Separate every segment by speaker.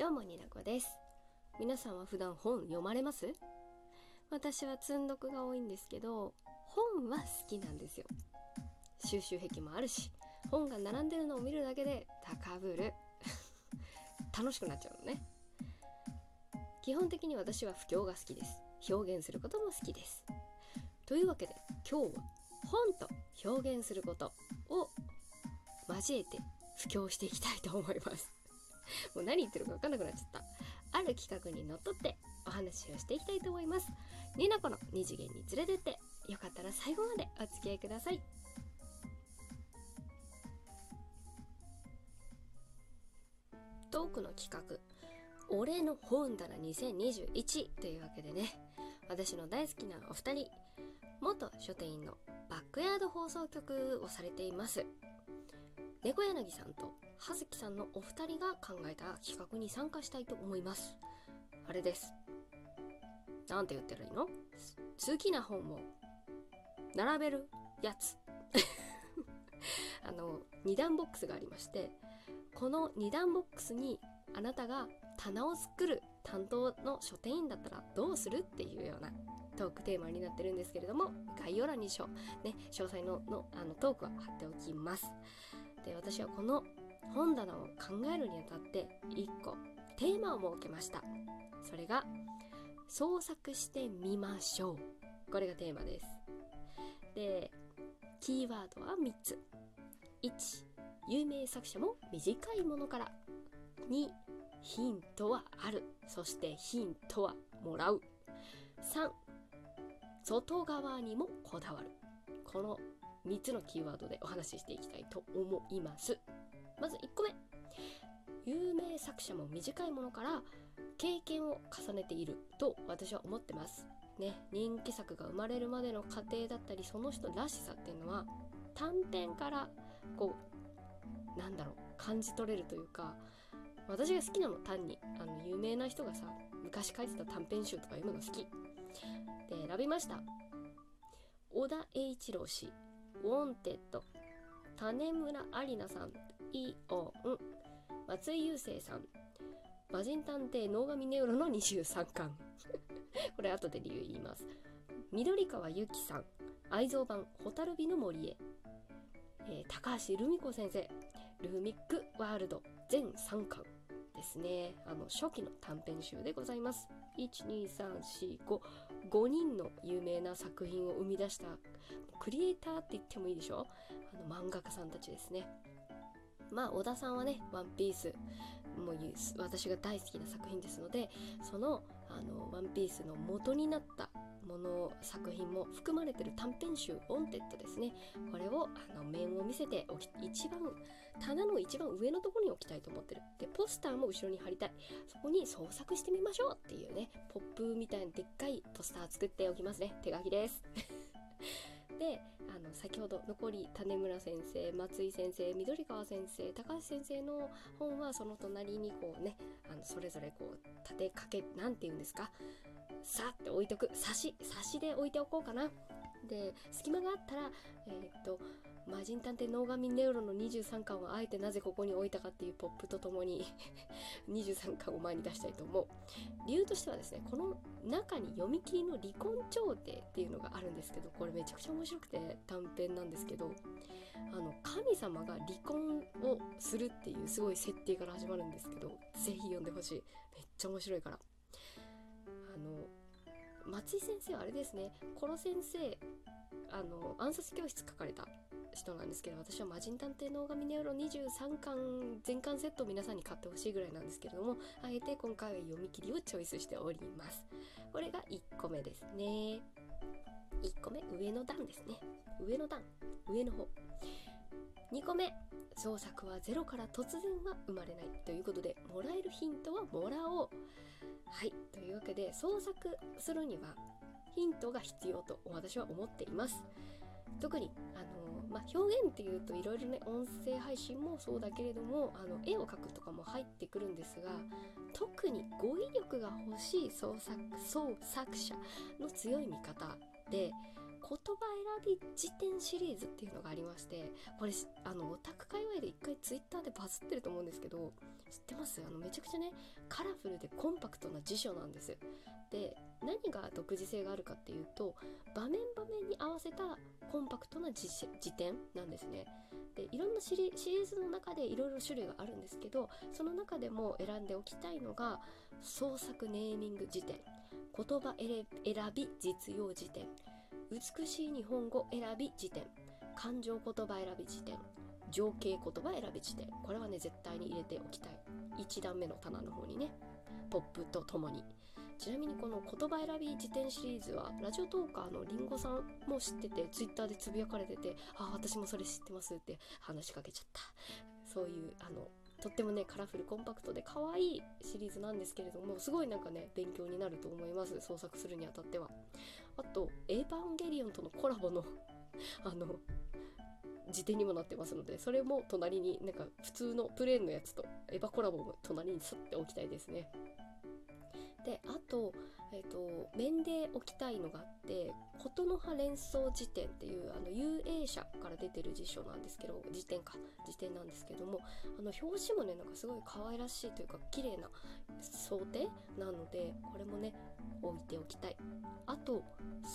Speaker 1: どうもになこです。皆さんは普段本読まれます？私は積んどくが多いんですけど本は好きなんですよ。収集癖もあるし本が並んでるのを見るだけで高ぶる。楽しくなっちゃうのね。基本的に私は不況が好きです。表現することも好きです。というわけで今日は本と表現することを交えて布教していきたいと思います。もう何言ってるか分かんなくなっちゃった。ある企画にのっとってお話をしていきたいと思います。になこの二次元に連れてってよかったら最後までお付き合いください。トークの企画「俺の本棚2021」というわけでね私の大好きなお二人元書店員のバックヤード放送局をされています。猫柳さんと葉月さんのお二人が考えた企画に参加したいと思います。あれです。なんて言ったらいいの好きな本を並べるやつ。あの2段ボックスがありましてこの2段ボックスにあなたが棚を作る担当の書店員だったらどうするっていうようなトークテーマになってるんですけれども概要欄にしょ、ね、詳細ののあのトークは貼っておきます。で私はこの本棚を考えるにあたって1個テーマを設けました。それが創作してみましょう。これがテーマです。でキーワードは3つ。1有名作者も短いものから。2ヒントはある。そしてヒントはもらう。3外側にもこだわる。この3つのキーワードでお話ししていきたいと思います。まず1個目。有名作者も短いものから経験を重ねていると私は思ってます。ね人気作が生まれるまでの過程だったりその人らしさっていうのは短編からこうなんだろう感じ取れるというか私が好きなの単にあの有名な人がさ昔書いてた短編集とか読むの好き。で選びました。尾田栄一郎氏ウォンテッド種村有菜さん。イオン松井優征さん。魔人探偵脳噛ネウロの23巻。これ後で理由言います。緑川由紀さん。愛蔵版「蛍火の森へ」えー、高橋留美子先生。ルミックワールド。全3巻。ですね。あの初期の短編集でございます。12345人の有名な作品を生み出した。クリエイターって言ってもいいでしょ？あの漫画家さんたちですね。まあ小田さんはね「ワンピースもう私が大好きな作品ですのでその「あのワンピースの元になったもの作品も含まれてる短編集「ウォンテッド」ですね。これをあの面を見せておき一番棚の一番上のところに置きたいと思ってる。でポスターも後ろに貼りたい。そこに創作してみましょうっていうねポップみたいなでっかいポスター作っておきますね。手書きです。先ほど残り種村先生松井先生緑川先生高橋先生の本はその隣にこうねあのそれぞれこう立てかけ何て言うんですかさって置いとく差し差しで置いておこうかな。で隙間があったらえー、っと魔人探偵能神ネウロの23巻をあえてなぜここに置いたかっていうポップとともに 23巻を前に出したいと思う。理由としてはですねこの中に読み切りの離婚調停っていうのがあるんですけどこれめちゃくちゃ面白くて短編なんですけどあの神様が離婚をするっていうすごい設定から始まるんですけどぜひ読んでほしい。めっちゃ面白いから。あの松井先生はあれですねコロ先生あの暗殺教室書かれた人なんですけど私は魔人探偵の神ネオロ23巻全巻セットを皆さんに買ってほしいぐらいなんですけれどもあえて今回は読み切りをチョイスしております。これが1個目ですね。1個目上の段ですね。上の段。上の方。2個目。創作はゼロから突然は生まれない。ということでもらえるヒントはもらおう。はい。というわけで創作するにはヒントが必要と私は思っています。特にあのまあ、表現っていうといろいろね音声配信もそうだけれどもあの絵を描くとかも入ってくるんですが特に語彙力が欲しい創作創作者の強い味方で言葉選び辞典シリーズっていうのがありましてこれあのオタク界隈で一回ツイッターでバズってると思うんですけど知ってます？あのめちゃくちゃねカラフルでコンパクトな辞書なんです。で何が独自性があるかっていうと場面場面に合わせたコンパクトな辞典なんですね。でいろんなシリーズの中でいろいろ種類があるんですけどその中でも選んでおきたいのが創作ネーミング辞典言葉選び実用辞典。美しい日本語選び辞典。感情言葉選び辞典。情景言葉選び辞典。これはね絶対に入れておきたい。1段目の棚の方にね。ポップとともに。ちなみにこの言葉選び辞典シリーズはラジオトーカーのりんごさんも知っててツイッターでつぶやかれててあ私もそれ知ってますって話しかけちゃった。そういうあのとってもねカラフルコンパクトで可愛いシリーズなんですけれどもすごいなんかね勉強になると思います。創作するにあたっては。あとエヴァンゲリオンとのコラボの あの辞典にもなってますのでそれも隣になんか普通のプレーンのやつとエヴァコラボも隣にすっておきたいですね。であと,、えーと、面で置きたいのがあって琴の葉連想辞典っていうあの遊泳者から出てる辞書なんですけど辞典か辞典なんですけどもあの表紙もねなんかすごい可愛らしいというか綺麗な想定なのでこれもね置いておきたい。あと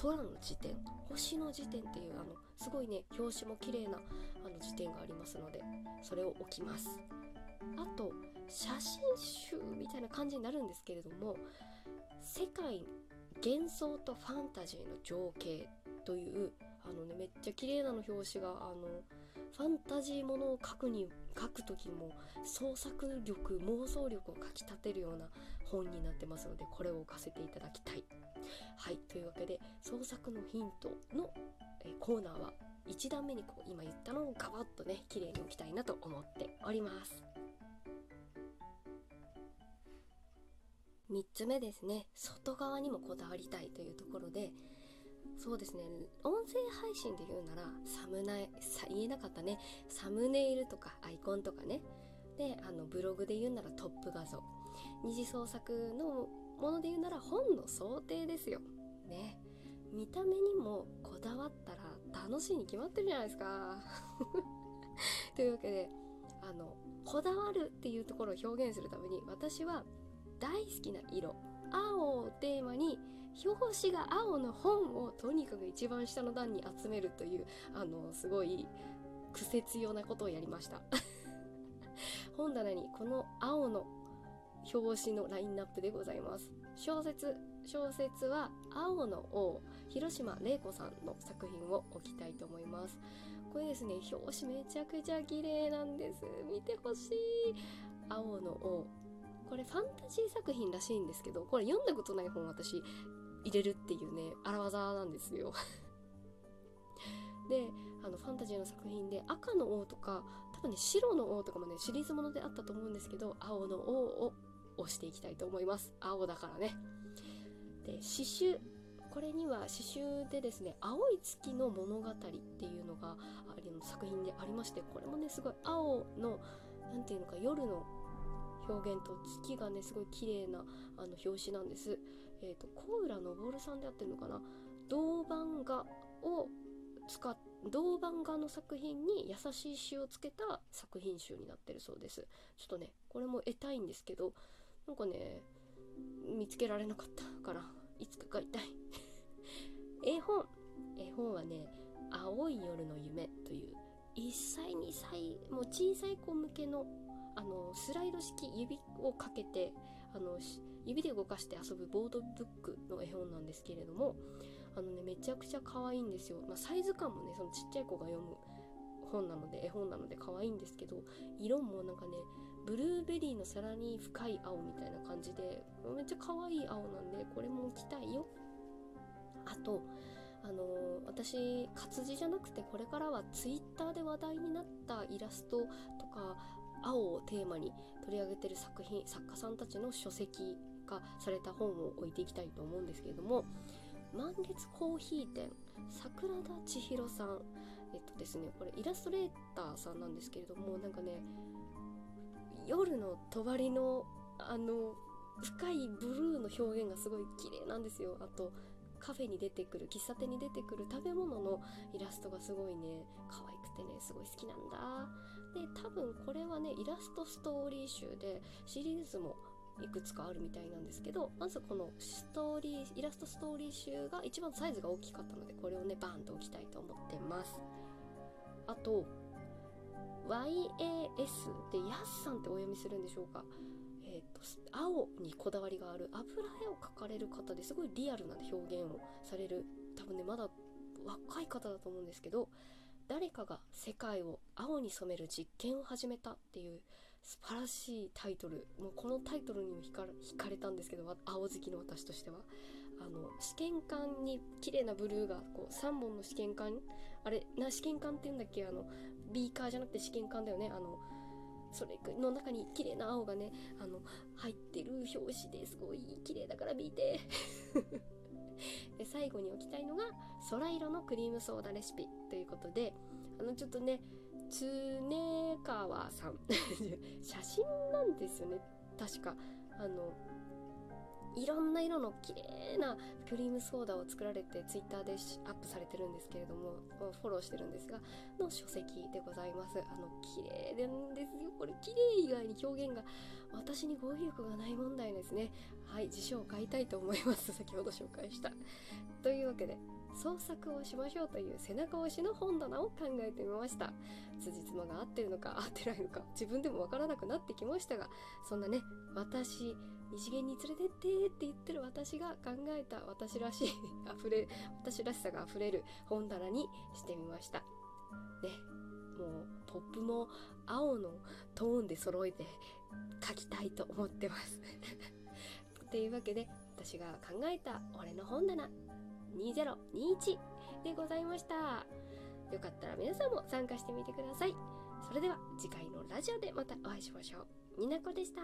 Speaker 1: 空の辞典星の辞典っていうあのすごいね表紙も綺麗なあの辞典がありますのでそれを置きます。あと写真集みたいな感じになるんですけれども世界幻想とファンタジーの情景というあのねめっちゃ綺麗なの表紙があのファンタジーものを書くに書く時も創作力妄想力をかきたてるような本になってますのでこれを置かせていただきたい。はいというわけで創作のヒントのえコーナーは1段目にこう今言ったのをガバッとね綺麗に置きたいなと思っております。3つ目ですね。外側にもこだわりたいというところでそうですね。音声配信で言うならサムナイさ言えなかったね。サムネイルとかアイコンとかね。であのブログで言うならトップ画像。二次創作のもので言うなら本の想定ですよ。ね。見た目にもこだわったら楽しいに決まってるじゃないですか。というわけであのこだわるっていうところを表現するために私は大好きな色青をテーマに表紙が青の本をとにかく一番下の段に集めるというあのすごい癖強なことをやりました。本棚にこの青の表紙のラインナップでございます。小説小説は青の王広島玲子さんの作品を置きたいと思います。これですね表紙めちゃくちゃ綺麗なんです。見てほしい。青の王。これファンタジー作品らしいんですけどこれ読んだことない本私入れるっていうね荒技なんですよ。であのファンタジーの作品で赤の王とか多分ね白の王とかもねシリーズものであったと思うんですけど青の王を押していきたいと思います。青だからね。で詩集これには詩集でですね「青い月の物語」っていうのがあの作品でありましてこれもねすごい青の何ていうのか夜の表現と月がねすごい綺麗なあの表紙なんです。えっ、ー、と小浦昇さんでやってるのかな？銅版画を使っ銅版画の作品に優しい詩をつけた作品集になってるそうです。ちょっとねこれも得たいんですけどなんかね見つけられなかったからいつか買いたい 絵本絵本はね「青い夜の夢」という1歳2歳もう小さい子向けのあのスライド式指をかけてあの指で動かして遊ぶボードブックの絵本なんですけれどもあのねめちゃくちゃ可愛いんですよ、まあ、サイズ感もねそのちっちゃい子が読む本なので絵本なので可愛いんですけど色もなんかねブルーベリーのさらに深い青みたいな感じでめっちゃ可愛い青なんでこれも置きたいよ。あとあの、私活字じゃなくてこれからは Twitter で話題になったイラストとか青をテーマに取り上げてる作品作家さんたちの書籍化された本を置いていきたいと思うんですけれども満月コーヒー店桜田千尋さん。えっとですねこれイラストレーターさんなんですけれどもなんかね夜の帳のあの深いブルーの表現がすごい綺麗なんですよ。あとカフェに出てくる喫茶店に出てくる食べ物のイラストがすごいね可愛くてねすごい好きなんだ。で多分これはねイラストストーリー集でシリーズもいくつかあるみたいなんですけどまずこのストーリーイラストストーリー集が一番サイズが大きかったのでこれをねバーンと置きたいと思ってます。あと YAS でヤスさんってお読みするんでしょうか。えっ、と青にこだわりがある油絵を描かれる方ですごいリアルな表現をされる多分ねまだ若い方だと思うんですけど誰かが世界を青に染める実験を始めたっていう素晴らしいタイトル。もうこのタイトルにも惹かかれたんですけど青好きの私としては。あの試験管に綺麗なブルーがこう3本の試験管あれな試験管って言うんだっけ？あのビーカーじゃなくて試験管だよね。あのそれの中に綺麗な青がねあの入ってる表紙ですごい綺麗だから見て。で最後に置きたいのが空色のクリームソーダレシピということであのちょっとね常川さん 写真なんですよね。確か。あのいろんな色の綺麗なクリームソーダを作られてツイッターでアップされてるんですけれどもフォローしてるんですがの書籍でございます。あの綺麗なんですよ。これ綺麗以外に表現が私に語彙力がない問題ですね。はい辞書を買いたいと思います。先ほど紹介した。というわけで創作をしましょうという背中押しの本棚を考えてみました。辻褄が合ってるのか合ってないのか自分でもわからなくなってきましたがそんなね私二次元に連れてってって言ってる私が考えた私らしい 溢れ私らしさが溢れる本棚にしてみました。ねもうポップも青のトーンで揃えて書きたいと思ってます。というわけで私が考えた俺の本棚2021でございました。よかったら皆さんも参加してみてください。それでは次回のラジオでまたお会いしましょう。になこでした。